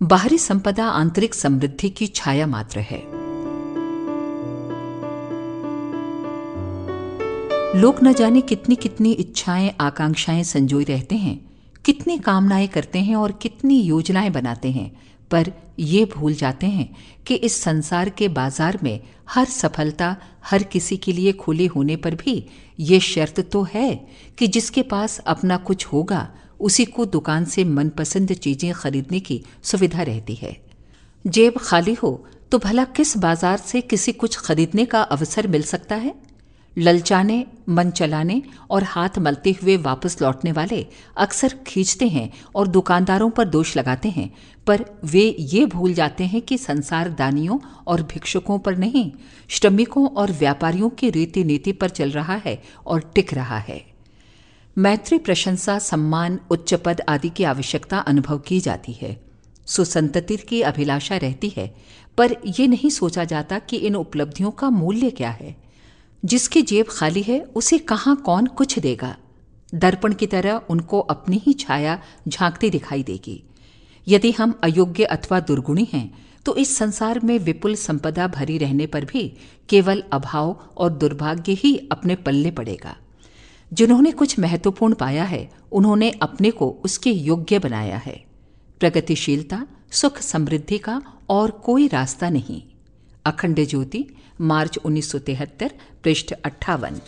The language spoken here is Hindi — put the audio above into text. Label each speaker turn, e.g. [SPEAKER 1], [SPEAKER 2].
[SPEAKER 1] बाहरी संपदा आंतरिक समृद्धि की छाया मात्र है। लोग न जाने कितनी कितनी इच्छाएँ, आकांक्षाएँ संजोए रहते हैं, कितनी कामनाएँ करते हैं और कितनी योजनाएँ बनाते हैं, पर ये भूल जाते हैं कि इस संसार के बाज़ार में हर सफलता, हर किसी के लिए खुले होने पर भी ये शर्त तो है कि जिसके पास अपना कुछ होगा उसी को दुकान से मनपसंद चीज़ें खरीदने की सुविधा रहती है। जेब खाली हो तो भला किस बाज़ार से किसी कुछ खरीदने का अवसर मिल सकता है? ललचाने, मन चलाने और हाथ मलते हुए वापस लौटने वाले अक्सर खींचते हैं और दुकानदारों पर दोष लगाते हैं, पर वे ये भूल जाते हैं कि संसार दानियों और भिक्षुकों पर नहीं, श्रमिकों और व्यापारियों की रीति नीति पर चल रहा है और टिक रहा है। मैत्री, प्रशंसा, सम्मान, उच्च पद आदि की आवश्यकता अनुभव की जाती है। सुसंतति की अभिलाषा रहती है, पर यह नहीं सोचा जाता कि इन उपलब्धियों का मूल्य क्या है। जिसकी जेब खाली है, उसे कहाँ कौन कुछ देगा? दर्पण की तरह उनको अपनी ही छाया झांकती दिखाई देगी। यदि हम अयोग्य अथवा दुर्गुणी हैं तो इस संसार में विपुल संपदा भरी रहने पर भी केवल अभाव और दुर्भाग्य ही अपने पल्ले पड़ेगा। जिन्होंने कुछ महत्वपूर्ण पाया है, उन्होंने अपने को उसके योग्य बनाया है। प्रगतिशीलता, सुख समृद्धि का और कोई रास्ता नहीं। अखंड ज्योति, मार्च 1973 पृष्ठ अट्ठावन।